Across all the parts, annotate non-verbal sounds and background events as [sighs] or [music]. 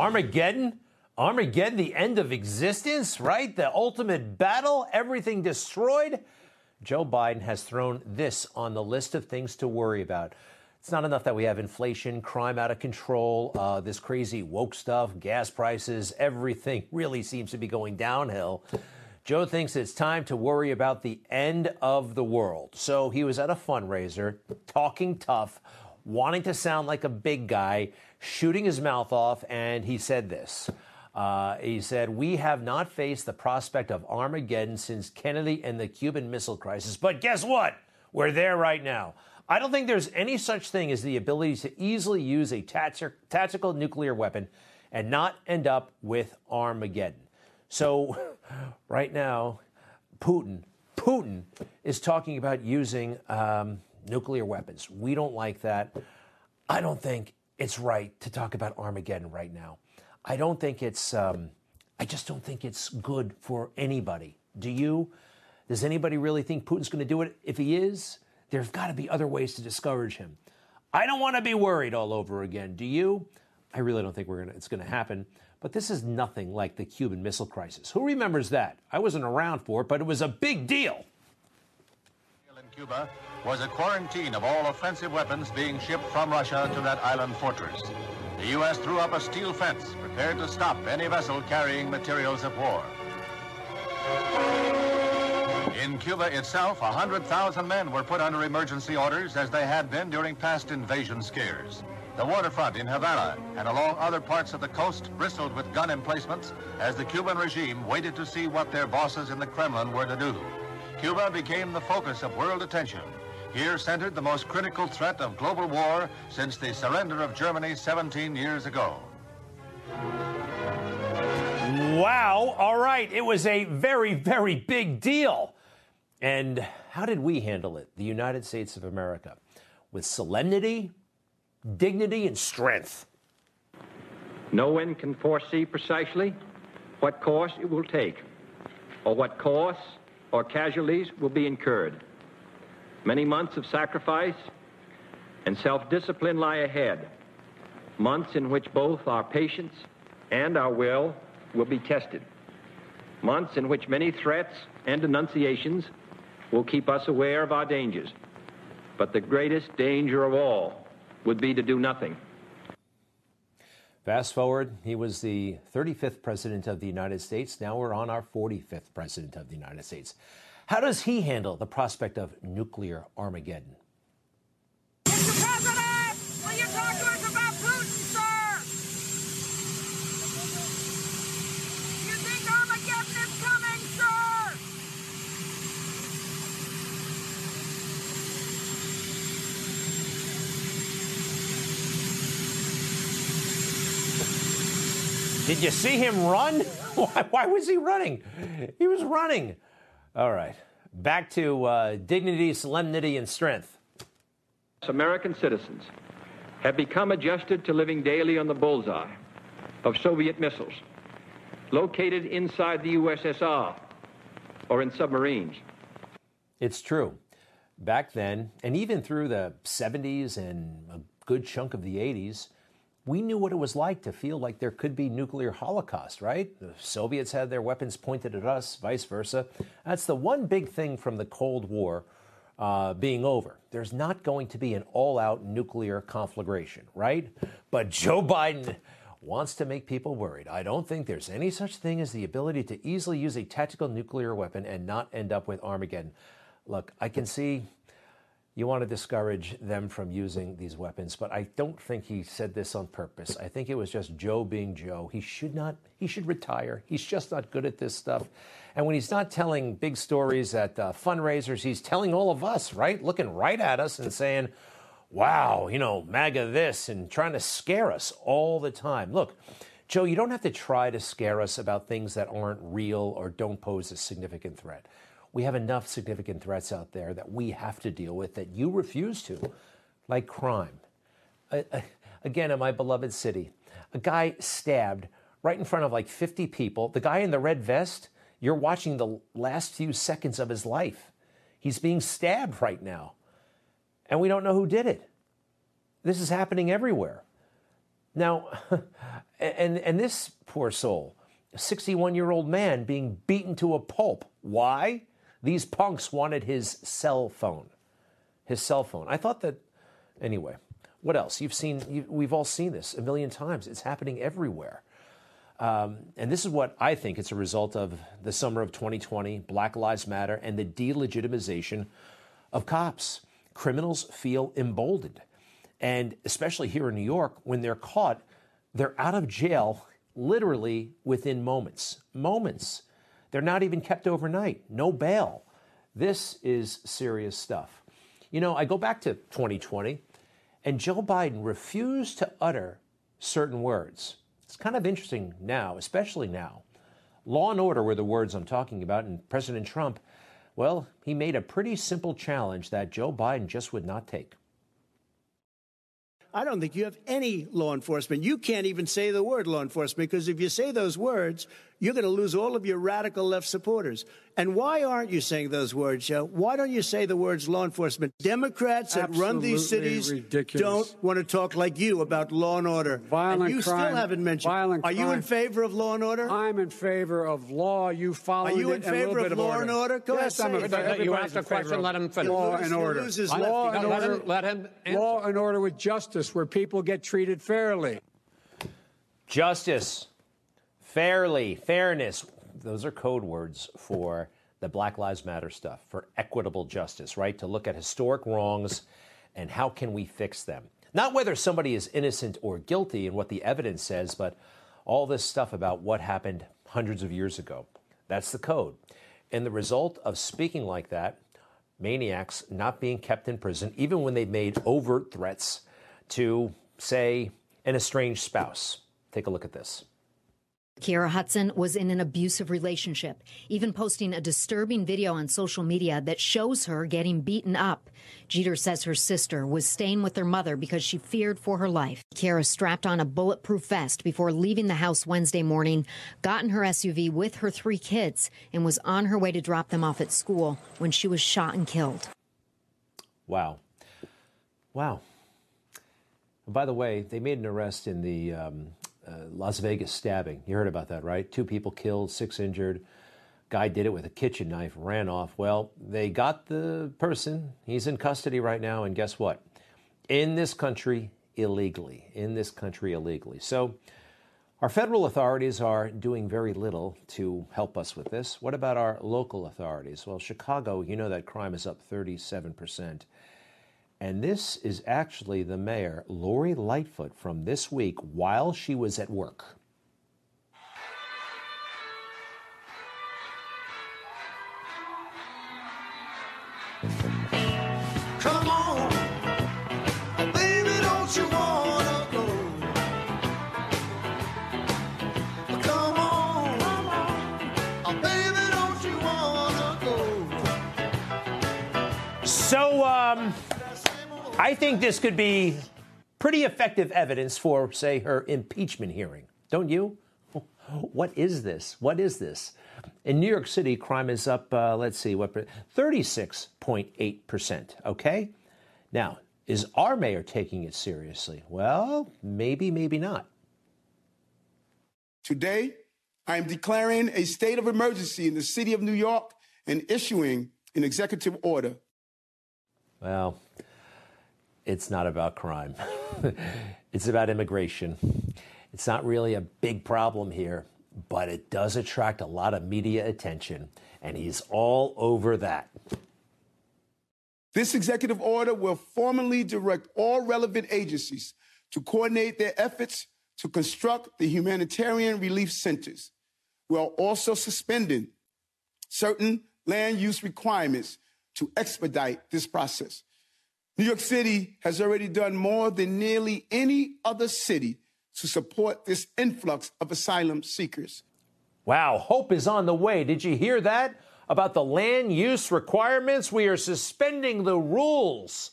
Armageddon? Armageddon, the end of existence, right? The ultimate battle, everything destroyed? Joe Biden has thrown this on the list of things to worry about. It's not enough that we have inflation, crime out of control, uh, this crazy woke stuff, gas prices, everything really seems to be going downhill. Joe thinks it's time to worry about the end of the world. So he was at a fundraiser, talking tough, wanting to sound like a big guy, shooting his mouth off, and he said this. Uh, he said, We have not faced the prospect of Armageddon since Kennedy and the Cuban Missile Crisis. But guess what? We're there right now. I don't think there's any such thing as the ability to easily use a tactical nuclear weapon and not end up with Armageddon. So, [laughs] right now, Putin, Putin is talking about using um, nuclear weapons. We don't like that. I don't think it's right to talk about Armageddon right now. I don't think it's, um, I just don't think it's good for anybody. Do you? Does anybody really think Putin's going to do it? If he is, there's got to be other ways to discourage him. I don't want to be worried all over again. Do you? I really don't think we're gonna, it's going to happen. But this is nothing like the Cuban Missile Crisis. Who remembers that? I wasn't around for it, but it was a big deal. Cuba was a quarantine of all offensive weapons being shipped from Russia to that island fortress. The U.S. threw up a steel fence prepared to stop any vessel carrying materials of war. In Cuba itself, 100,000 men were put under emergency orders as they had been during past invasion scares. The waterfront in Havana and along other parts of the coast bristled with gun emplacements as the Cuban regime waited to see what their bosses in the Kremlin were to do. Cuba became the focus of world attention. Here centered the most critical threat of global war since the surrender of Germany 17 years ago. Wow. All right. It was a very, very big deal. And how did we handle it, the United States of America? With solemnity, dignity, and strength. No one can foresee precisely what course it will take, or what costs or casualties will be incurred. Many months of sacrifice and self discipline lie ahead, months in which both our patience and our will will be tested, months in which many threats and denunciations will keep us aware of our dangers. But the greatest danger of all would be to do nothing. Fast forward, he was the 35th President of the United States. Now we're on our 45th President of the United States. How does he handle the prospect of nuclear Armageddon? Mr. President, will you talk to us about Putin, sir? You think Armageddon is coming, sir? Did you see him run? [laughs] Why, why was he running? He was running. All right. Back to uh, dignity, solemnity, and strength. American citizens have become adjusted to living daily on the bullseye of Soviet missiles located inside the USSR or in submarines. It's true. Back then, and even through the 70s and a good chunk of the 80s, we knew what it was like to feel like there could be nuclear holocaust, right? The Soviets had their weapons pointed at us, vice versa. That's the one big thing from the Cold War uh, being over. There's not going to be an all-out nuclear conflagration, right? But Joe Biden wants to make people worried. I don't think there's any such thing as the ability to easily use a tactical nuclear weapon and not end up with Armageddon. Look, I can see you want to discourage them from using these weapons, but I don't think he said this on purpose. I think it was just Joe being Joe. He should not, he should retire. He's just not good at this stuff. And when he's not telling big stories at uh, fundraisers, he's telling all of us, right? Looking right at us and saying, wow, you know, MAGA this, and trying to scare us all the time. Look, Joe, you don't have to try to scare us about things that aren't real or don't pose a significant threat. We have enough significant threats out there that we have to deal with that you refuse to, like crime. Again, in my beloved city, a guy stabbed right in front of like 50 people. The guy in the red vest, you're watching the last few seconds of his life. He's being stabbed right now. And we don't know who did it. This is happening everywhere. Now, [laughs] and, and this poor soul, a 61 year old man being beaten to a pulp. Why? These punks wanted his cell phone. His cell phone. I thought that, anyway, what else? You've seen, you, we've all seen this a million times. It's happening everywhere. Um, and this is what I think it's a result of the summer of 2020, Black Lives Matter, and the delegitimization of cops. Criminals feel emboldened. And especially here in New York, when they're caught, they're out of jail literally within moments. Moments. They're not even kept overnight, no bail. This is serious stuff. You know, I go back to 2020, and Joe Biden refused to utter certain words. It's kind of interesting now, especially now. Law and order were the words I'm talking about, and President Trump, well, he made a pretty simple challenge that Joe Biden just would not take. I don't think you have any law enforcement. You can't even say the word law enforcement because if you say those words, you're going to lose all of your radical left supporters. And why aren't you saying those words, Joe? Why don't you say the words law enforcement? Democrats that Absolutely run these cities ridiculous. don't want to talk like you about law and order. Violent and you crime, still haven't mentioned. violent Are you in favor of law and order? I'm in favor of law. You follow Are you in a little favor bit of law order. and order? Go yes, ahead, I'm say in it. favor. You Everybody's asked a question, let him finish. Law and order. loses Law and order. him, let him answer. Law and order with justice, where people get treated fairly. Justice, fairly, fairness. Those are code words for the Black Lives Matter stuff, for equitable justice, right? To look at historic wrongs and how can we fix them. Not whether somebody is innocent or guilty and what the evidence says, but all this stuff about what happened hundreds of years ago. That's the code. And the result of speaking like that, maniacs not being kept in prison, even when they've made overt threats to, say, an estranged spouse. Take a look at this. Kiara Hudson was in an abusive relationship, even posting a disturbing video on social media that shows her getting beaten up. Jeter says her sister was staying with her mother because she feared for her life. Kiara strapped on a bulletproof vest before leaving the house Wednesday morning, got in her SUV with her three kids, and was on her way to drop them off at school when she was shot and killed. Wow. Wow. By the way, they made an arrest in the um, uh, Las Vegas stabbing. You heard about that, right? Two people killed, six injured. Guy did it with a kitchen knife, ran off. Well, they got the person. He's in custody right now, and guess what? In this country, illegally. In this country, illegally. So, our federal authorities are doing very little to help us with this. What about our local authorities? Well, Chicago, you know that crime is up 37%. And this is actually the mayor, Lori Lightfoot, from this week while she was at work. So, um, I think this could be pretty effective evidence for, say, her impeachment hearing. Don't you? What is this? What is this? In New York City, crime is up, uh, let's see, what, 36.8%. Okay? Now, Is our mayor taking it seriously? Well, maybe, maybe not. Today, I am declaring a state of emergency in the city of New York and issuing an executive order. Well, it's not about crime. [laughs] it's about immigration. It's not really a big problem here, but it does attract a lot of media attention, and he's all over that. This executive order will formally direct all relevant agencies to coordinate their efforts to construct the humanitarian relief centers. We are also suspending certain land use requirements to expedite this process. New York City has already done more than nearly any other city to support this influx of asylum seekers. Wow, hope is on the way. Did you hear that? About the land use requirements? We are suspending the rules.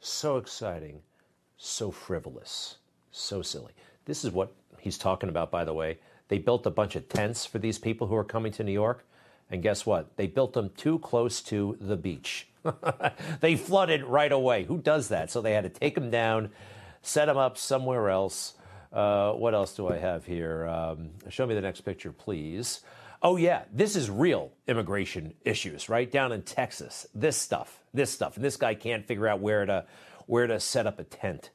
So exciting, so frivolous, so silly. This is what he's talking about, by the way. They built a bunch of tents for these people who are coming to New York. And guess what? They built them too close to the beach. [laughs] they flooded right away. Who does that? So they had to take them down, set them up somewhere else. Uh, what else do I have here? Um, show me the next picture, please. Oh, yeah, this is real immigration issues, right? Down in Texas. This stuff, this stuff. And this guy can't figure out where to, where to set up a tent.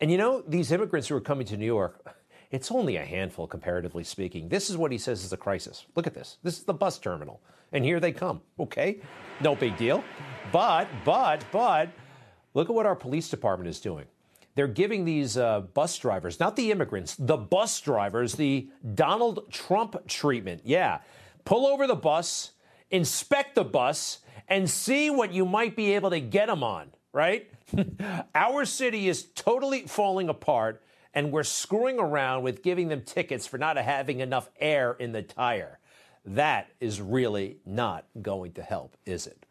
And you know, these immigrants who are coming to New York, [laughs] it's only a handful, comparatively speaking. This is what he says is a crisis. Look at this. This is the bus terminal. And here they come. Okay, no big deal. But, but, but, look at what our police department is doing. They're giving these uh, bus drivers, not the immigrants, the bus drivers, the Donald Trump treatment. Yeah. Pull over the bus, inspect the bus, and see what you might be able to get them on, right? [laughs] Our city is totally falling apart, and we're screwing around with giving them tickets for not having enough air in the tire. That is really not going to help, is it?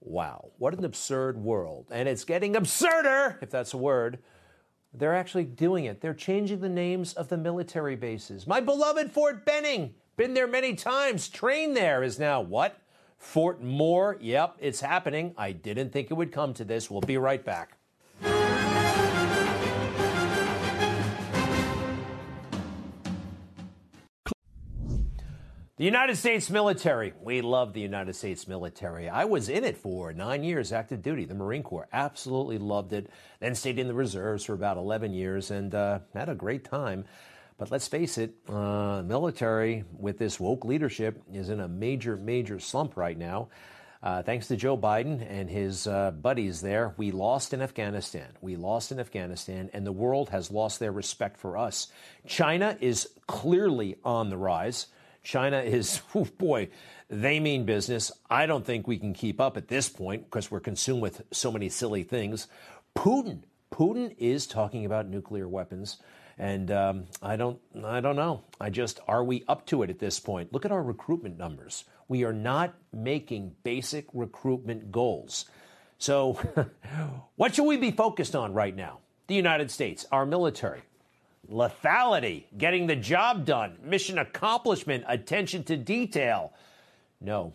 Wow, what an absurd world. And it's getting absurder, if that's a word. They're actually doing it. They're changing the names of the military bases. My beloved Fort Benning, been there many times, trained there, is now what? Fort Moore. Yep, it's happening. I didn't think it would come to this. We'll be right back. The United States military. We love the United States military. I was in it for nine years, active duty, the Marine Corps. Absolutely loved it. Then stayed in the reserves for about 11 years and uh, had a great time. But let's face it, uh, military with this woke leadership is in a major, major slump right now. Uh, thanks to Joe Biden and his uh, buddies there, we lost in Afghanistan. We lost in Afghanistan, and the world has lost their respect for us. China is clearly on the rise. China is, [laughs] oh boy, they mean business. I don't think we can keep up at this point because we're consumed with so many silly things. Putin, Putin is talking about nuclear weapons. And um, I don't, I don't know. I just, are we up to it at this point? Look at our recruitment numbers. We are not making basic recruitment goals. So, [laughs] what should we be focused on right now? The United States, our military, lethality, getting the job done, mission accomplishment, attention to detail. No,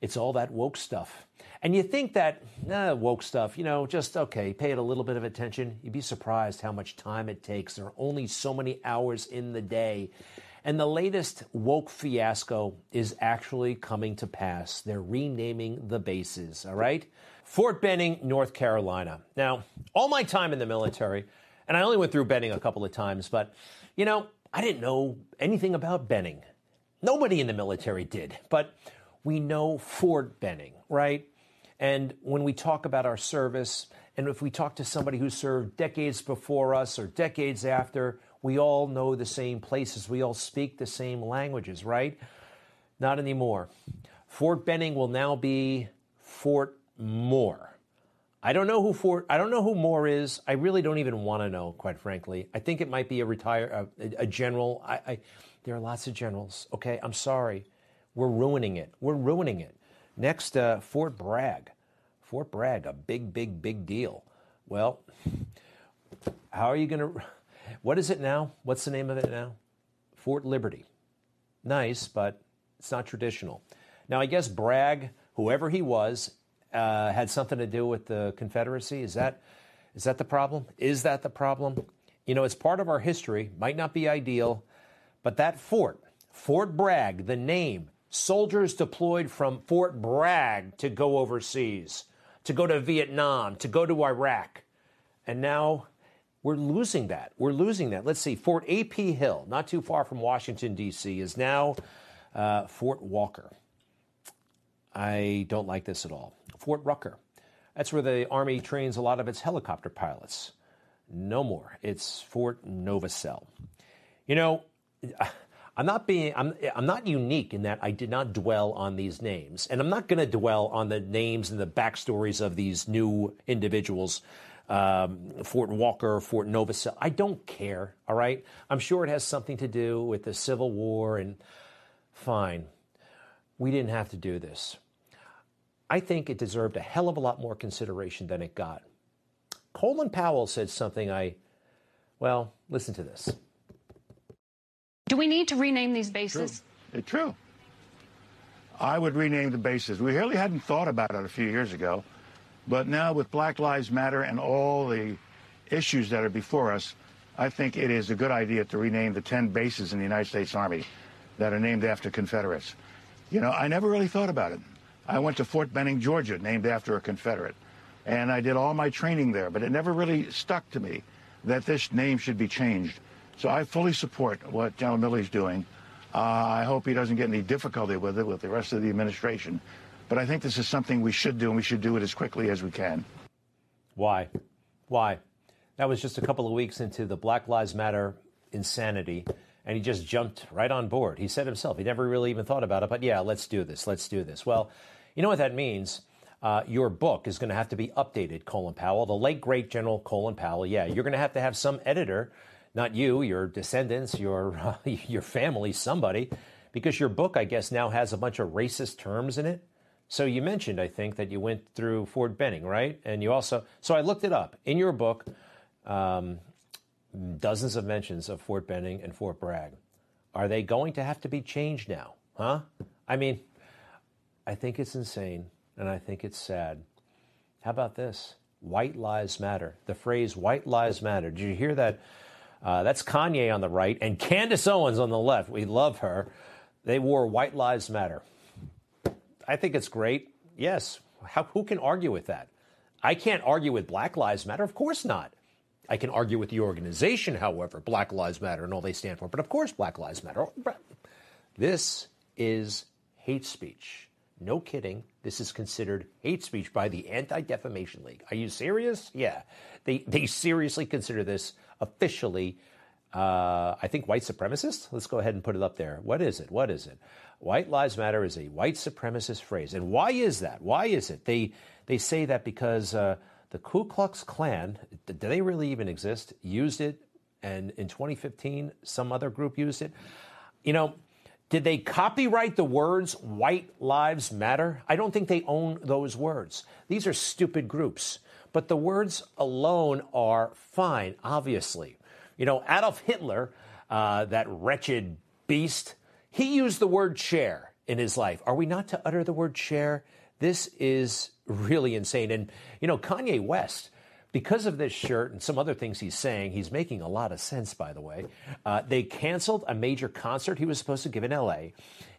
it's all that woke stuff. And you think that eh, woke stuff, you know, just okay, pay it a little bit of attention. You'd be surprised how much time it takes. There are only so many hours in the day. And the latest woke fiasco is actually coming to pass. They're renaming the bases, all right? Fort Benning, North Carolina. Now, all my time in the military, and I only went through Benning a couple of times, but, you know, I didn't know anything about Benning. Nobody in the military did, but we know Fort Benning, right? And when we talk about our service, and if we talk to somebody who served decades before us or decades after, we all know the same places. We all speak the same languages, right? Not anymore. Fort Benning will now be Fort Moore. I don't know who Fort. I don't know who Moore is. I really don't even want to know, quite frankly. I think it might be a retire a, a general. I, I, there are lots of generals. Okay, I'm sorry. We're ruining it. We're ruining it. Next, uh, Fort Bragg. Fort Bragg, a big, big, big deal. Well, how are you going to? What is it now? What's the name of it now? Fort Liberty. Nice, but it's not traditional. Now, I guess Bragg, whoever he was, uh, had something to do with the Confederacy. Is that Is that the problem? Is that the problem? You know, it's part of our history, might not be ideal, but that fort, Fort Bragg, the name, soldiers deployed from Fort Bragg to go overseas, to go to Vietnam, to go to Iraq. And now we're losing that. We're losing that. Let's see, Fort A.P. Hill, not too far from Washington, D.C., is now uh, Fort Walker. I don't like this at all. Fort Rucker. That's where the Army trains a lot of its helicopter pilots. No more. It's Fort Novosel. You know, [laughs] I'm not being I'm I'm not unique in that I did not dwell on these names, and I'm not going to dwell on the names and the backstories of these new individuals. Um, Fort Walker, Fort Novosel. I don't care. All right. I'm sure it has something to do with the Civil War, and fine. We didn't have to do this. I think it deserved a hell of a lot more consideration than it got. Colin Powell said something I, well, listen to this. Do we need to rename these bases? It's true. I would rename the bases. We really hadn't thought about it a few years ago, but now with Black Lives Matter and all the issues that are before us, I think it is a good idea to rename the 10 bases in the United States Army that are named after Confederates. You know, I never really thought about it. I went to Fort Benning, Georgia, named after a Confederate, and I did all my training there, but it never really stuck to me that this name should be changed. So I fully support what General Milley's doing. Uh, I hope he doesn't get any difficulty with it with the rest of the administration. But I think this is something we should do, and we should do it as quickly as we can. Why? Why? That was just a couple of weeks into the Black Lives Matter insanity, and he just jumped right on board. He said himself, he never really even thought about it, but yeah, let's do this, let's do this. Well, you know what that means? Uh, your book is going to have to be updated, Colin Powell. The late, great General Colin Powell. Yeah, you're going to have to have some editor not you, your descendants, your uh, [laughs] your family, somebody, because your book, I guess, now has a bunch of racist terms in it. So you mentioned, I think, that you went through Fort Benning, right? And you also, so I looked it up in your book. Um, dozens of mentions of Fort Benning and Fort Bragg. Are they going to have to be changed now? Huh? I mean, I think it's insane and I think it's sad. How about this? White lives matter. The phrase white lives matter. Did you hear that? Uh, that's Kanye on the right and Candace Owens on the left. We love her. They wore White Lives Matter. I think it's great. Yes. How, who can argue with that? I can't argue with Black Lives Matter. Of course not. I can argue with the organization, however, Black Lives Matter and all they stand for. But of course, Black Lives Matter. This is hate speech. No kidding. This is considered hate speech by the Anti Defamation League. Are you serious? Yeah. They, they seriously consider this officially, uh, I think, white supremacist. Let's go ahead and put it up there. What is it? What is it? White Lives Matter is a white supremacist phrase. And why is that? Why is it? They, they say that because uh, the Ku Klux Klan, do they really even exist, used it. And in 2015, some other group used it. You know, did they copyright the words White Lives Matter? I don't think they own those words. These are stupid groups. But the words alone are fine, obviously. You know, Adolf Hitler, uh, that wretched beast, he used the word chair in his life. Are we not to utter the word chair? This is really insane. And, you know, Kanye West, because of this shirt and some other things he's saying, he's making a lot of sense, by the way. Uh, they canceled a major concert he was supposed to give in LA.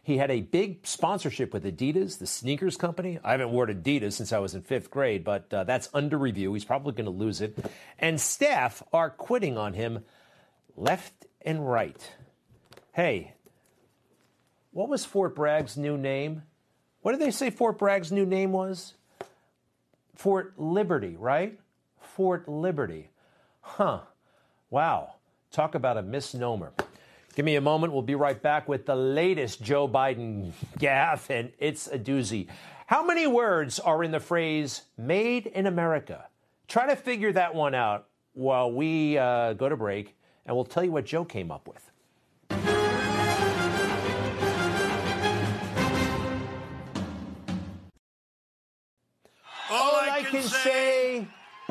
He had a big sponsorship with Adidas, the sneakers company. I haven't worn Adidas since I was in fifth grade, but uh, that's under review. He's probably going to lose it. And staff are quitting on him left and right. Hey, what was Fort Bragg's new name? What did they say Fort Bragg's new name was? Fort Liberty, right? Fort Liberty. Huh. Wow. Talk about a misnomer. Give me a moment. We'll be right back with the latest Joe Biden gaffe, and it's a doozy. How many words are in the phrase made in America? Try to figure that one out while we uh, go to break, and we'll tell you what Joe came up with.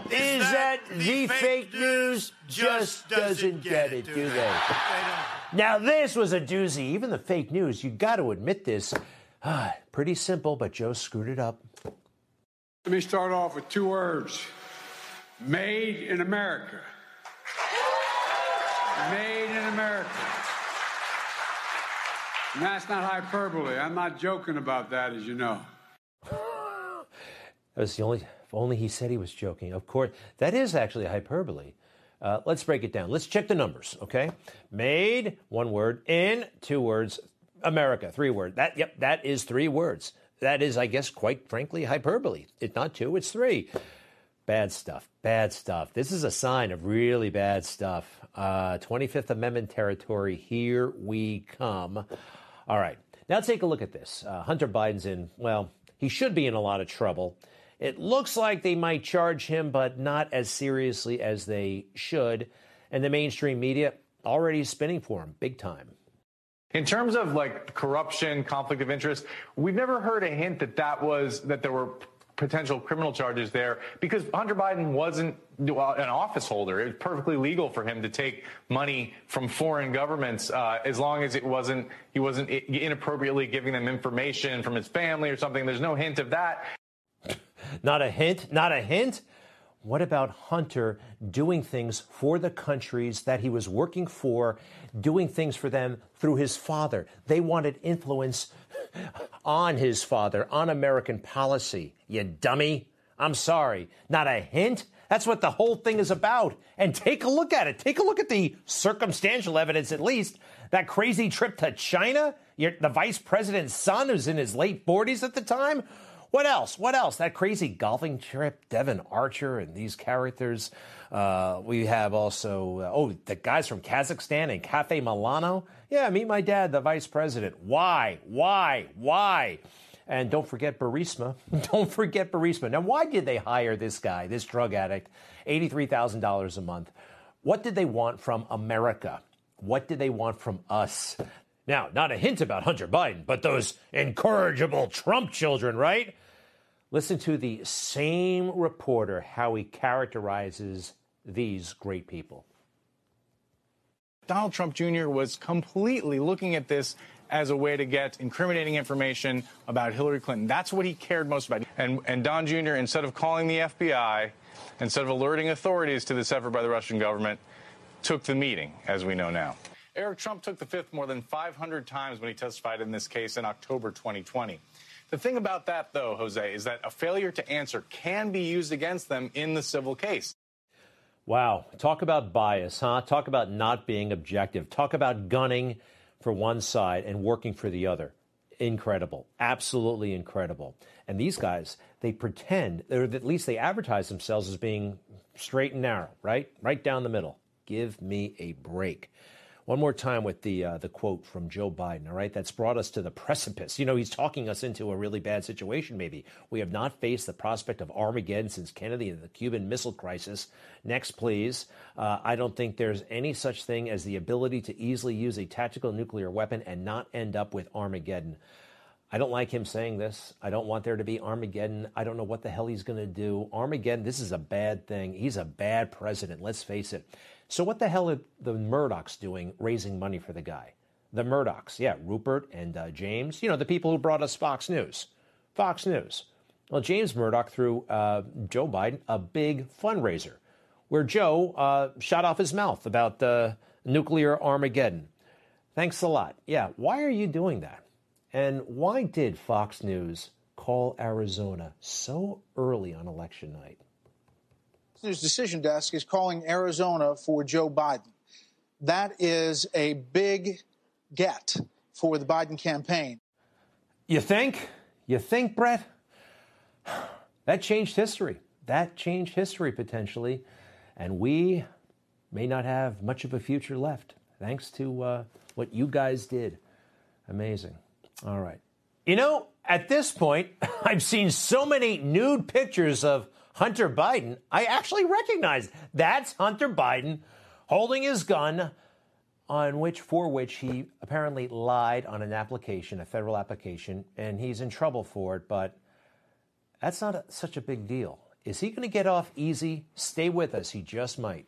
Say is that the fake news just doesn't get it, do they? Now, this was a doozy. Even the fake news, you got to admit this. Ah, pretty simple, but Joe screwed it up. Let me start off with two words Made in America. Made in America. And that's not hyperbole. I'm not joking about that, as you know. That was the only. Only he said he was joking. Of course, that is actually a hyperbole. Uh, let's break it down. Let's check the numbers. Okay, made one word, in two words, America three words. That yep, that is three words. That is, I guess, quite frankly, hyperbole. It's not two, it's three. Bad stuff. Bad stuff. This is a sign of really bad stuff. Uh, 25th Amendment territory. Here we come. All right. Now take a look at this. Uh, Hunter Biden's in, well, he should be in a lot of trouble. It looks like they might charge him, but not as seriously as they should. And the mainstream media already is spinning for him big time. In terms of like corruption, conflict of interest, we've never heard a hint that that was that there were potential criminal charges there because Hunter Biden wasn't an office holder. It was perfectly legal for him to take money from foreign governments uh, as long as it wasn't he wasn't inappropriately giving them information from his family or something. There's no hint of that. Not a hint, not a hint. What about Hunter doing things for the countries that he was working for, doing things for them through his father? They wanted influence [laughs] on his father, on American policy. You dummy. I'm sorry. Not a hint? That's what the whole thing is about. And take a look at it. Take a look at the circumstantial evidence, at least. That crazy trip to China, the vice president's son, who's in his late 40s at the time. What else? What else? That crazy golfing trip, Devon Archer and these characters. Uh, we have also, uh, oh, the guys from Kazakhstan and Cafe Milano. Yeah, meet my dad, the vice president. Why? Why? Why? And don't forget Burisma. [laughs] Don't forget Burisma. Now, why did they hire this guy, this drug addict, $83,000 a month? What did they want from America? What did they want from us? Now, not a hint about Hunter Biden, but those incorrigible Trump children, right? Listen to the same reporter how he characterizes these great people. Donald Trump Jr. was completely looking at this as a way to get incriminating information about Hillary Clinton. That's what he cared most about. And, and Don Jr., instead of calling the FBI, instead of alerting authorities to this effort by the Russian government, took the meeting, as we know now. Eric Trump took the fifth more than 500 times when he testified in this case in October 2020. The thing about that, though, Jose, is that a failure to answer can be used against them in the civil case. Wow. Talk about bias, huh? Talk about not being objective. Talk about gunning for one side and working for the other. Incredible. Absolutely incredible. And these guys, they pretend, or at least they advertise themselves as being straight and narrow, right? Right down the middle. Give me a break. One more time with the uh, the quote from Joe Biden. All right, that's brought us to the precipice. You know, he's talking us into a really bad situation. Maybe we have not faced the prospect of Armageddon since Kennedy and the Cuban Missile Crisis. Next, please. Uh, I don't think there's any such thing as the ability to easily use a tactical nuclear weapon and not end up with Armageddon. I don't like him saying this. I don't want there to be Armageddon. I don't know what the hell he's going to do. Armageddon, this is a bad thing. He's a bad president. Let's face it. So, what the hell are the Murdochs doing raising money for the guy? The Murdochs, yeah, Rupert and uh, James, you know, the people who brought us Fox News. Fox News. Well, James Murdoch threw uh, Joe Biden a big fundraiser where Joe uh, shot off his mouth about uh, nuclear Armageddon. Thanks a lot. Yeah, why are you doing that? And why did Fox News call Arizona so early on election night? News Decision Desk is calling Arizona for Joe Biden. That is a big get for the Biden campaign. You think? You think, Brett? [sighs] That changed history. That changed history potentially. And we may not have much of a future left thanks to uh, what you guys did. Amazing. All right. You know, at this point, [laughs] I've seen so many nude pictures of Hunter Biden, I actually recognize that's Hunter Biden holding his gun on which for which he apparently lied on an application, a federal application, and he's in trouble for it, but that's not a, such a big deal. Is he going to get off easy? Stay with us. He just might.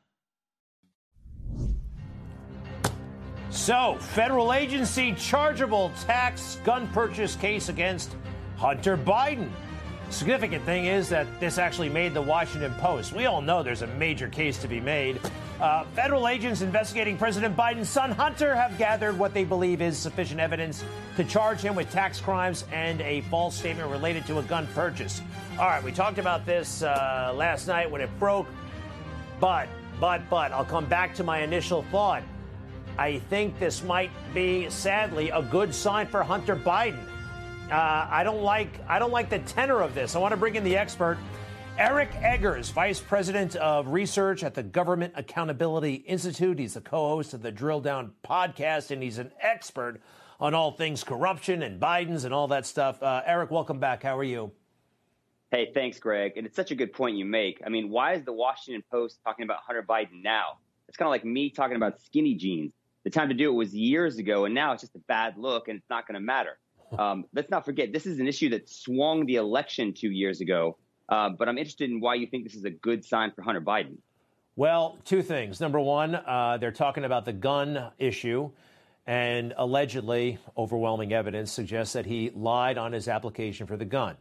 So, federal agency chargeable tax gun purchase case against Hunter Biden. Significant thing is that this actually made the Washington Post. We all know there's a major case to be made. Uh, federal agents investigating President Biden's son Hunter have gathered what they believe is sufficient evidence to charge him with tax crimes and a false statement related to a gun purchase. All right, we talked about this uh, last night when it broke, but, but, but, I'll come back to my initial thought. I think this might be, sadly, a good sign for Hunter Biden. Uh, I don't like I don't like the tenor of this. I want to bring in the expert, Eric Eggers, Vice President of Research at the Government Accountability Institute. He's the co-host of the Drill Down podcast, and he's an expert on all things corruption and Biden's and all that stuff. Uh, Eric, welcome back. How are you? Hey, thanks, Greg. And it's such a good point you make. I mean, why is the Washington Post talking about Hunter Biden now? It's kind of like me talking about skinny jeans. The time to do it was years ago, and now it's just a bad look, and it's not going to matter. Um, let's not forget, this is an issue that swung the election two years ago. Uh, but I'm interested in why you think this is a good sign for Hunter Biden. Well, two things. Number one, uh, they're talking about the gun issue, and allegedly, overwhelming evidence suggests that he lied on his application for the gun.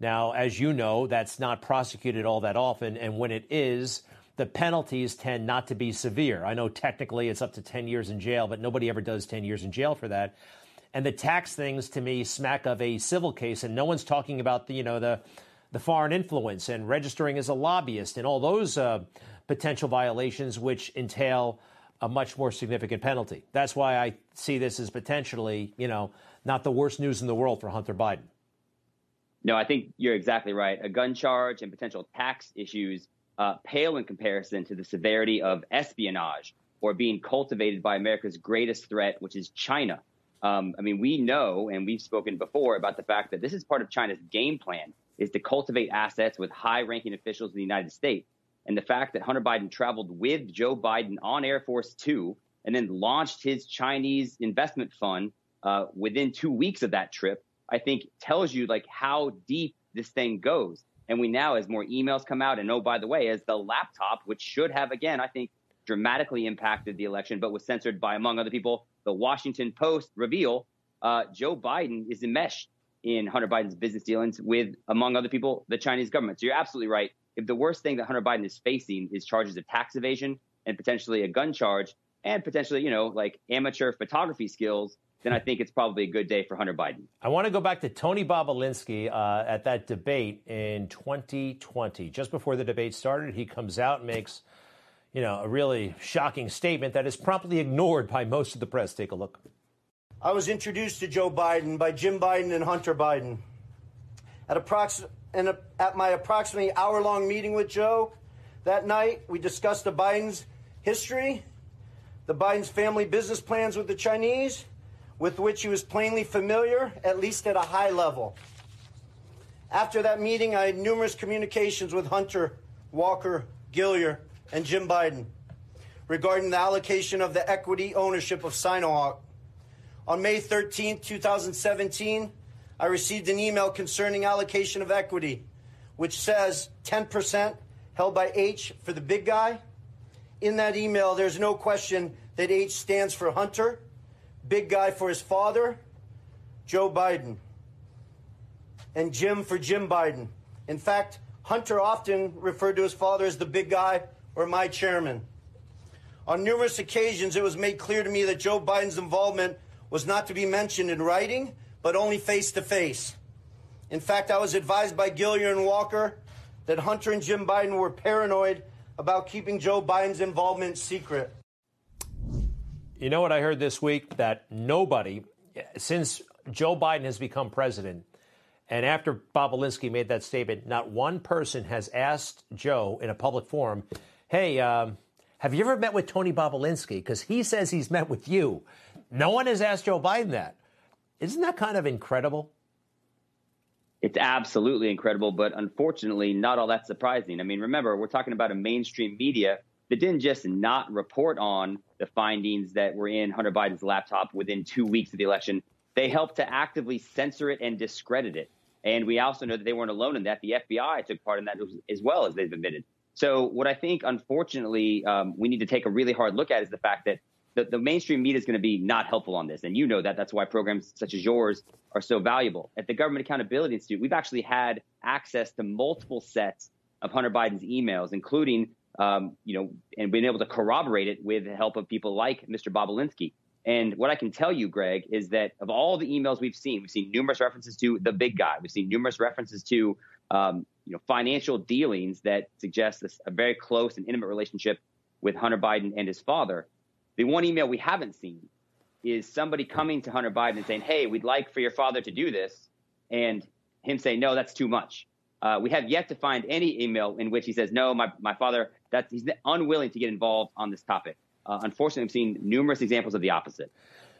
Now, as you know, that's not prosecuted all that often, and when it is, the penalties tend not to be severe. I know technically it's up to 10 years in jail, but nobody ever does 10 years in jail for that. And the tax things to me smack of a civil case, and no one's talking about the, you know, the the foreign influence and registering as a lobbyist and all those uh, potential violations, which entail a much more significant penalty. That's why I see this as potentially, you know, not the worst news in the world for Hunter Biden. No, I think you're exactly right. A gun charge and potential tax issues uh, pale in comparison to the severity of espionage or being cultivated by America's greatest threat, which is China. Um, I mean, we know, and we've spoken before about the fact that this is part of China's game plan is to cultivate assets with high-ranking officials in the United States. And the fact that Hunter Biden traveled with Joe Biden on Air Force Two and then launched his Chinese investment fund uh, within two weeks of that trip, I think tells you like how deep this thing goes. And we now, as more emails come out, and oh, by the way, as the laptop, which should have, again, I think, dramatically impacted the election, but was censored by, among other people, the Washington Post reveal uh, Joe Biden is enmeshed in Hunter Biden's business dealings with, among other people, the Chinese government. So you're absolutely right. If the worst thing that Hunter Biden is facing is charges of tax evasion and potentially a gun charge and potentially, you know, like amateur photography skills, then I think it's probably a good day for Hunter Biden. I want to go back to Tony Bobulinski uh, at that debate in 2020. Just before the debate started, he comes out and makes, you know, a really shocking statement that is promptly ignored by most of the press. Take a look. I was introduced to Joe Biden by Jim Biden and Hunter Biden. At, approx- a, at my approximately hour long meeting with Joe that night, we discussed the Biden's history, the Biden's family business plans with the Chinese, with which he was plainly familiar, at least at a high level. After that meeting, I had numerous communications with Hunter, Walker, Gilliar, and Jim Biden regarding the allocation of the equity ownership of Sinohawk. On May 13, 2017, I received an email concerning allocation of equity, which says 10% held by H for the big guy. In that email, there's no question that H stands for Hunter, big guy for his father, Joe Biden, and Jim for Jim Biden. In fact, Hunter often referred to his father as the big guy or my chairman. On numerous occasions, it was made clear to me that Joe Biden's involvement was not to be mentioned in writing, but only face to face. In fact, I was advised by Gilliar and Walker that Hunter and Jim Biden were paranoid about keeping Joe Biden's involvement secret. You know what I heard this week? That nobody, since Joe Biden has become president, and after Bobulinski made that statement, not one person has asked Joe in a public forum, hey, um, have you ever met with Tony Bobulinski? Because he says he's met with you. No one has asked Joe Biden that. Isn't that kind of incredible? It's absolutely incredible, but unfortunately, not all that surprising. I mean, remember, we're talking about a mainstream media that didn't just not report on the findings that were in Hunter Biden's laptop within two weeks of the election. They helped to actively censor it and discredit it. And we also know that they weren't alone in that. The FBI took part in that as well as they've admitted. So, what I think, unfortunately, um, we need to take a really hard look at is the fact that the, the mainstream media is going to be not helpful on this. And you know that. That's why programs such as yours are so valuable. At the Government Accountability Institute, we've actually had access to multiple sets of Hunter Biden's emails, including, um, you know, and been able to corroborate it with the help of people like Mr. Bobulinski. And what I can tell you, Greg, is that of all the emails we've seen, we've seen numerous references to the big guy. We've seen numerous references to, um, you know, financial dealings that suggest this, a very close and intimate relationship with Hunter Biden and his father. The one email we haven't seen is somebody coming to Hunter Biden and saying, "Hey, we'd like for your father to do this," and him saying, "No, that's too much." Uh, we have yet to find any email in which he says, "No, my my father that's he's unwilling to get involved on this topic." Uh, unfortunately, I've seen numerous examples of the opposite.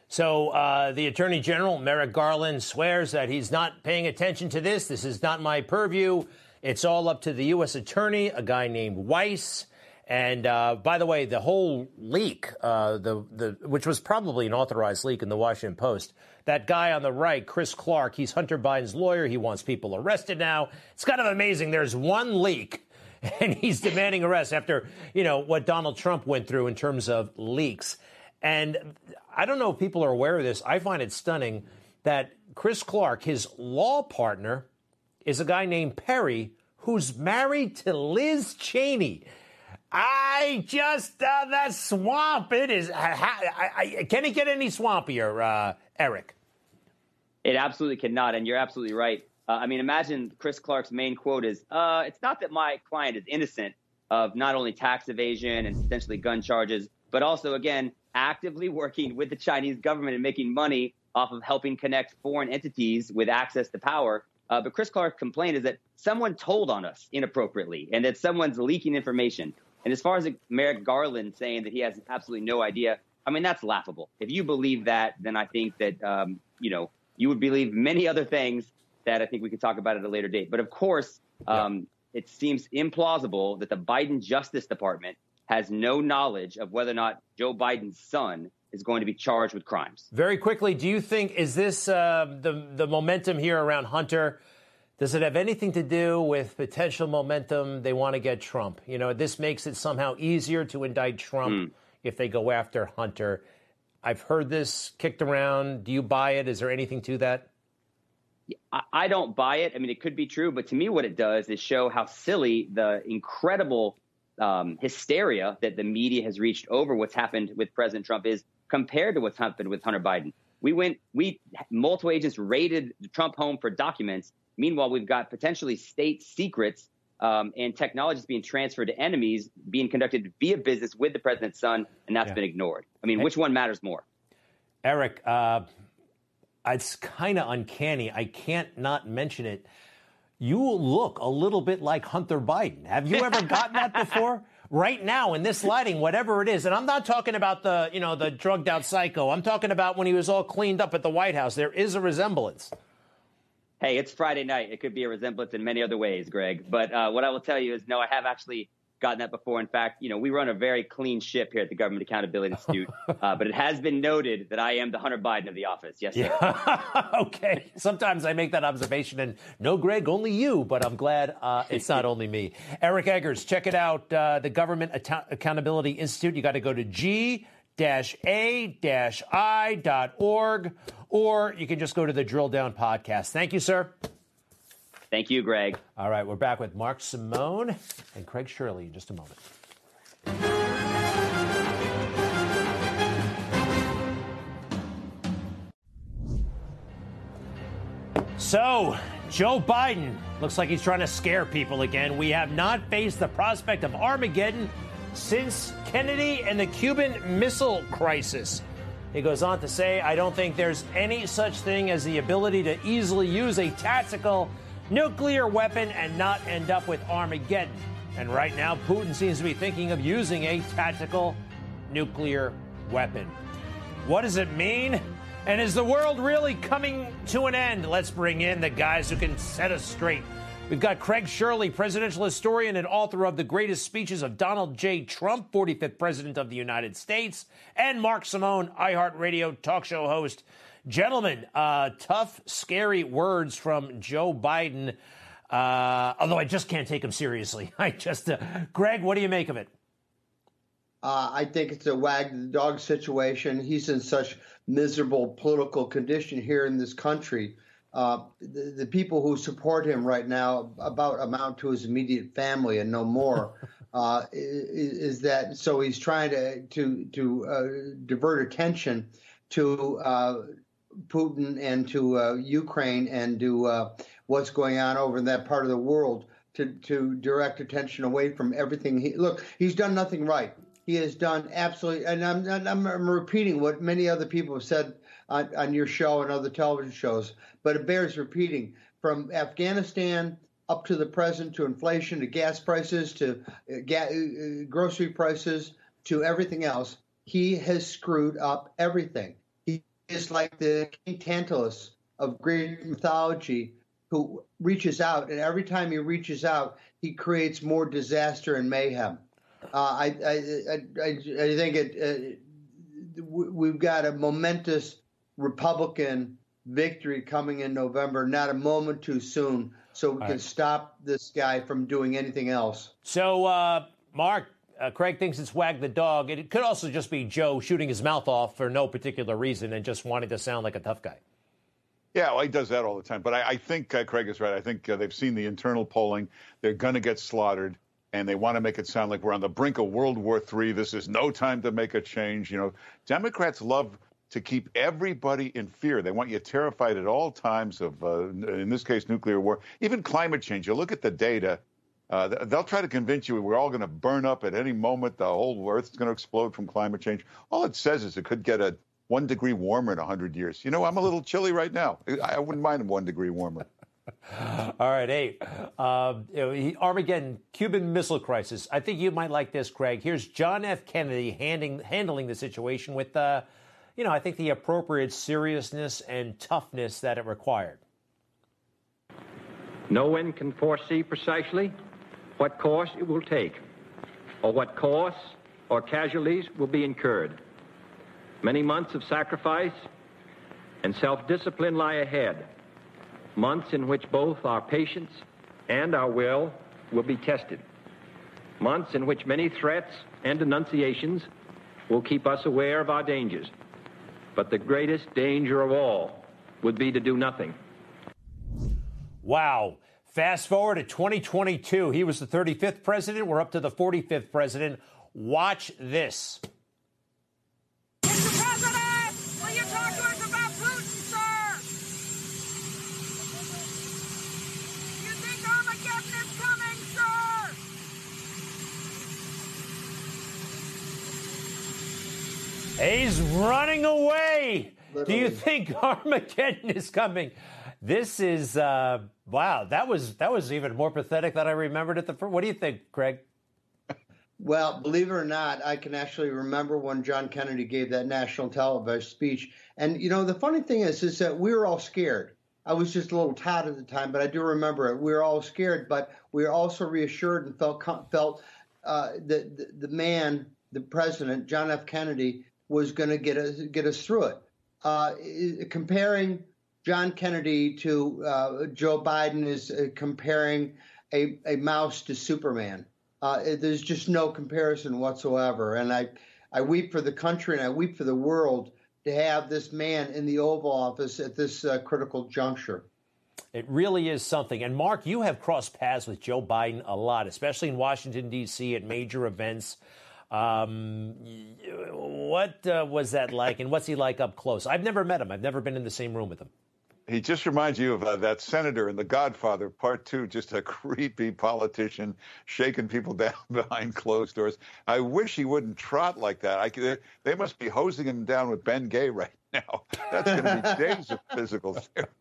So uh, the Attorney General, Merrick Garland, swears that he's not paying attention to this. This is not my purview. It's all up to the U.S. Attorney, a guy named Weiss. And uh, by the way, the whole leak, uh, the the which was probably an authorized leak in the Washington Post, that guy on the right, Chris Clark, he's Hunter Biden's lawyer. He wants people arrested now. It's kind of amazing. There's one leak, [laughs] and he's demanding arrest after you know what Donald Trump went through in terms of leaks. And I don't know if people are aware of this. I find it stunning that Chris Clark, his law partner, is a guy named Perry, who's married to Liz Cheney. I just uh, that swamp. It is. I, I, can it get any swampier, uh, Eric? It absolutely cannot, and you're absolutely right. Uh, I mean, imagine Chris Clark's main quote is, uh, "It's not that my client is innocent of not only tax evasion and potentially gun charges, but also, again, actively working with the Chinese government and making money off of helping connect foreign entities with access to power." Uh, but Chris Clark's complaint is that someone told on us inappropriately, and that someone's leaking information. And as far as Merrick Garland saying that he has absolutely no idea, I mean, that's laughable. If you believe that, then I think that, um, you know, you would believe many other things that I think we could talk about at a later date. But of course, um, it seems implausible that the Biden Justice Department has no knowledge of whether or not Joe Biden's son is going to be charged with crimes. Very quickly, do you think is this uh, the the momentum here around Hunter? Does it have anything to do with potential momentum they want to get Trump? You know, this makes it somehow easier to indict Trump if they go after Hunter. I've heard this kicked around. Do you buy it? Is there anything to that? I- don't buy it. I mean, it could be true, but to me, what it does is show how silly the incredible um, hysteria that the media has reached over what's happened with President Trump is compared to what's happened with Hunter Biden. We went, we multiple agents raided the Trump home for documents. Meanwhile, we've got potentially state secrets um, and technologies being transferred to enemies being conducted via business with the president's son, and that's Yeah. been ignored. I mean, which one matters more? Eric, uh, it's kind of uncanny. I can't not mention it. You look a little bit like Hunter Biden. Have you ever gotten that [laughs] before? Right now, in this lighting, whatever it is, and I'm not talking about the, you know, the drugged out psycho. I'm talking about when he was all cleaned up at the White House. There is a resemblance. Hey, it's Friday night. It could be a resemblance in many other ways, Greg. But uh, what I will tell you is, no, I have actually gotten that before. In fact, you know, we run a very clean ship here at the Government Accountability Institute. [laughs] uh, but it has been noted that I am the Hunter Biden of the office. Yes, sir. [laughs] okay. Sometimes I make that observation, and no, Greg, only you, but I'm glad uh, it's not only me. [laughs] Eric Eggers, check it out. Uh, the Government Accountability Institute. You got to go to G a-i.org, or you can just go to the Drill Down podcast. Thank you, sir. Thank you, Greg. All right, we're back with Mark Simone and Craig Shirley in just a moment. So, Joe Biden looks like he's trying to scare people again. We have not faced the prospect of Armageddon since Kennedy and the Cuban Missile Crisis. He goes on to say, I don't think there's any such thing as the ability to easily use a tactical nuclear weapon and not end up with Armageddon. And right now, Putin seems to be thinking of using a tactical nuclear weapon. What does it mean? And is the world really coming to an end? Let's bring in the guys who can set us straight. We've got Craig Shirley, presidential historian and author of The Greatest Speeches of Donald J. Trump, 45th President of the United States, and Mark Simone, iHeartRadio talk show host. Gentlemen, uh, tough, scary words from Joe Biden. Uh, although I just can't take him seriously. [laughs] I just, uh, Greg, what do you make of it? Uh, I think it's a wag the dog situation. He's in such miserable political condition here in this country. Uh, the, the people who support him right now about amount to his immediate family and no more. [laughs] uh, is, is that so? He's trying to to to uh, divert attention to uh, Putin and to uh, Ukraine and to uh, what's going on over in that part of the world. To, to direct attention away from everything. He, look, he's done nothing right. He has done absolutely, and I'm, I'm, I'm repeating what many other people have said on, on your show and other television shows, but it bears repeating. From Afghanistan up to the present, to inflation, to gas prices, to uh, ga- uh, grocery prices, to everything else, he has screwed up everything. Is like the King Tantalus of Greek mythology, who reaches out, and every time he reaches out, he creates more disaster and mayhem. Uh, I, I, I, I, I think it, uh, we've got a momentous Republican victory coming in November, not a moment too soon, so we All can right. stop this guy from doing anything else. So, uh, Mark, uh, Craig thinks it's wag the dog. It could also just be Joe shooting his mouth off for no particular reason and just wanting to sound like a tough guy. Yeah, well, he does that all the time. But I, I think uh, Craig is right. I think uh, they've seen the internal polling. They're going to get slaughtered, and they want to make it sound like we're on the brink of World War III. This is no time to make a change. You know, Democrats love to keep everybody in fear. They want you terrified at all times of, uh, in this case, nuclear war, even climate change. You look at the data. Uh, they'll try to convince you we're all going to burn up at any moment. The whole Earth's going to explode from climate change. All it says is it could get a one degree warmer in 100 years. You know, I'm a little chilly right now. I I wouldn't mind one degree warmer. [laughs] All right, hey, um, you know, he- Armageddon, Cuban Missile Crisis. I think you might like this, Craig. Here's John F. Kennedy handing, handling the situation with, uh, you know, I think the appropriate seriousness and toughness that it required. No one can foresee precisely what course it will take, or what costs or casualties will be incurred. Many months of sacrifice and self discipline lie ahead, months in which both our patience and our will will be tested, months in which many threats and denunciations will keep us aware of our dangers. But the greatest danger of all would be to do nothing. Wow. Fast forward to 2022. He was the 35th president. We're up to the 45th president. Watch this. Mr. President, will you talk to us about Putin, sir? You think Armageddon is coming, sir? He's running away. Do you Literally. think [laughs] Armageddon is coming? This is uh, wow. That was that was even more pathetic than I remembered at the first. What do you think, Craig? Well, believe it or not, I can actually remember when John Kennedy gave that national television speech. And you know, the funny thing is, is that we were all scared. I was just a little tot at the time, but I do remember it. We were all scared, but we were also reassured and felt felt uh, that the, the man, the president, John F. Kennedy, was going to get us get us through it. Uh, comparing John Kennedy to uh, Joe Biden is uh, comparing a, a mouse to Superman. Uh, it- there's just no comparison whatsoever. And I, I weep for the country and I weep for the world to have this man in the Oval Office at this uh, critical juncture. It really is something. And Mark, you have crossed paths with Joe Biden a lot, especially in Washington D.C. at major events. Um, what uh, was that like, and what's he like up close? I've never met him. I've never been in the same room with him. He just reminds you of uh, that senator in The Godfather Part Two, just a [laughs] creepy politician shaking people [laughs] down behind closed doors. I wish he wouldn't trot like that. I, could- they must be hosing him down with Ben Gay right [laughs] now. That's going to be days of physical therapy.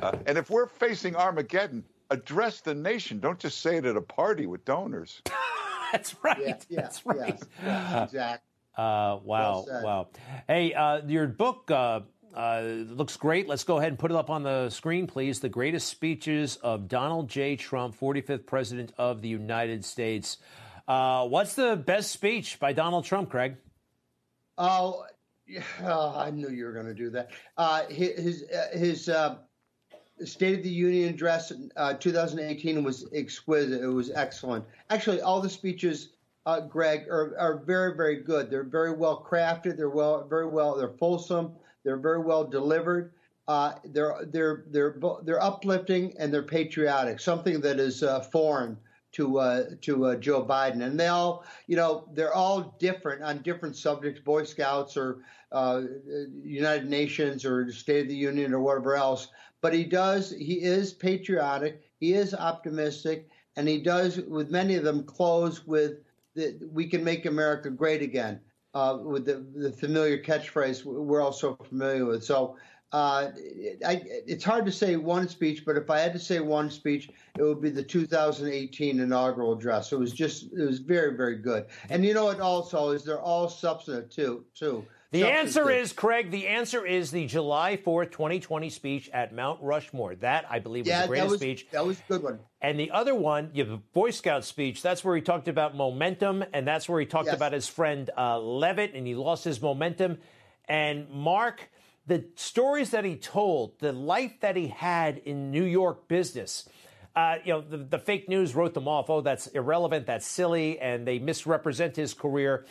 Uh, and if we're facing Armageddon, address the nation. Don't just say it at a party with donors. That's right. Yeah, yeah, That's right. yes, yes, exactly. Uh, wow, said. wow. Hey, uh, your book uh, looks great. Let's go ahead and put it up on the screen, please. The greatest speeches of Donald J. Trump, 45th President of the United States. Uh, what's the best speech by Donald Trump, Craig? Oh, yeah, oh, I knew you were going to do that. Uh, his his, uh, his uh, State of the Union address uh, 2018 was exquisite. It was excellent. Actually, all the speeches, uh, Greg, are, are very very good. They're very well crafted. They're well very well. They're fulsome. They're very well delivered. Uh, they're they're they're they're uplifting and they're patriotic. Something that is uh, foreign to uh, to uh, Joe Biden, and they all, you know, they're all different on different subjects, Boy Scouts or uh, United Nations or State of the Union or whatever else. But he does, he is patriotic, he is optimistic, and he does, with many of them, close with the, "We can make America great again," uh, with the, the familiar catchphrase we're all so familiar with. So. Uh, I, it's hard to say one speech, but if I had to say one speech, it would be the 2018 inaugural address. It was just, it was very, very good. And you know what? Also, is they're all substantive too. Too. The answer Substantive. is, Craig, the answer is the July 4th, 2020 speech at Mount Rushmore. That, I believe, was yeah, the greatest that was, speech. That was a good one. And the other one, you have a Boy Scout speech. That's where he talked about momentum, and that's where he talked Yes. about his friend uh, Levitt, and he lost his momentum. And Mark, the stories that he told, the life that he had in New York business. Uh, you know, the, the fake news wrote them off. Oh, that's irrelevant. That's silly, and they misrepresent his career.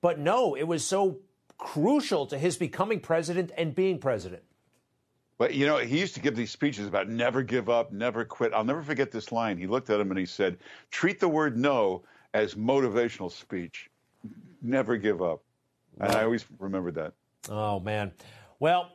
But no, it was so crucial to his becoming president and being president. But you know, he used to give these speeches about never give up, never quit. I'll never forget this line. He looked at him and he said, "Treat the word no as motivational speech. Never give up." And I always remembered that. Oh, man. Well,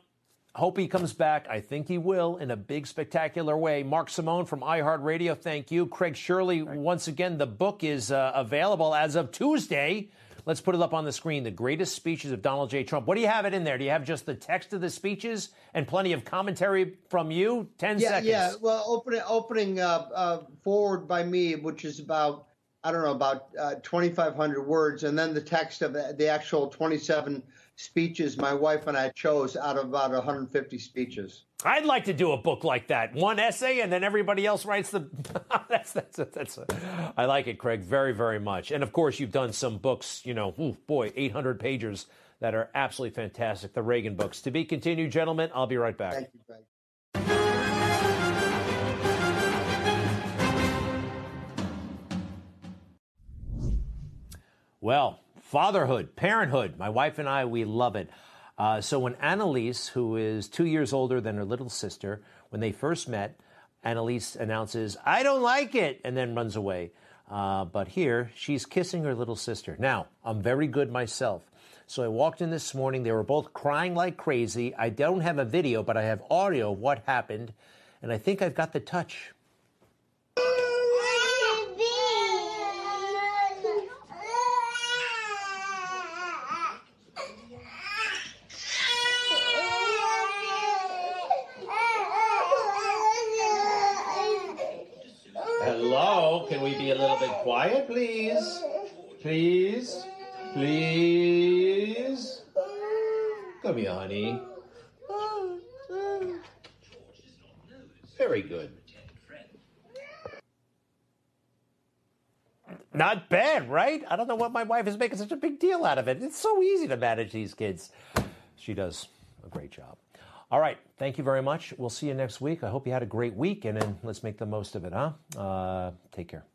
hope he comes back. I think he will in a big, spectacular way. Mark Simone from iHeartRadio, thank you. Craig Shirley, once again, the book is uh, available as of Tuesday. Let's put it up on the screen. The greatest speeches of Donald J. Trump. What do you have it in there? Do you have just the text of the speeches and plenty of commentary from you? 10 yeah, seconds. Yeah, well, opening opening uh, uh, forward by me, which is about I don't know about uh, 2,500 words, and then the text of the the actual 27 speeches my wife and I chose out of about 150 speeches. I'd like to do a book like that. One essay, and then everybody else writes the. [laughs] that's that's that's. I like it, Craig, very very much. And of course, you've done some books. You know, ooh, boy, 800 pages that are absolutely fantastic. The Reagan books. To be continued, gentlemen. I'll be right back. Thank you, Greg. Well, fatherhood, parenthood. My wife and I, we love it. Uh, so when Annalise, who is two years older than her little sister, when they first met, Annalise announces, I don't like it, and then runs away. Uh, but here, she's kissing her little sister. Now, I'm very good myself. So I walked in this morning. They were both crying like crazy. I don't have a video, but I have audio of what happened. And I think I've got the touch. Hello, can we be a little bit quiet, please? Please? Please? Come here, honey. Very good. Not bad, right? I don't know what my wife is making such a big deal out of it. It's so easy to manage these kids. She does a great job. All right. Thank you very much. We'll see you next week. I hope you had a great week, and then let's make the most of it, huh? Uh, take care.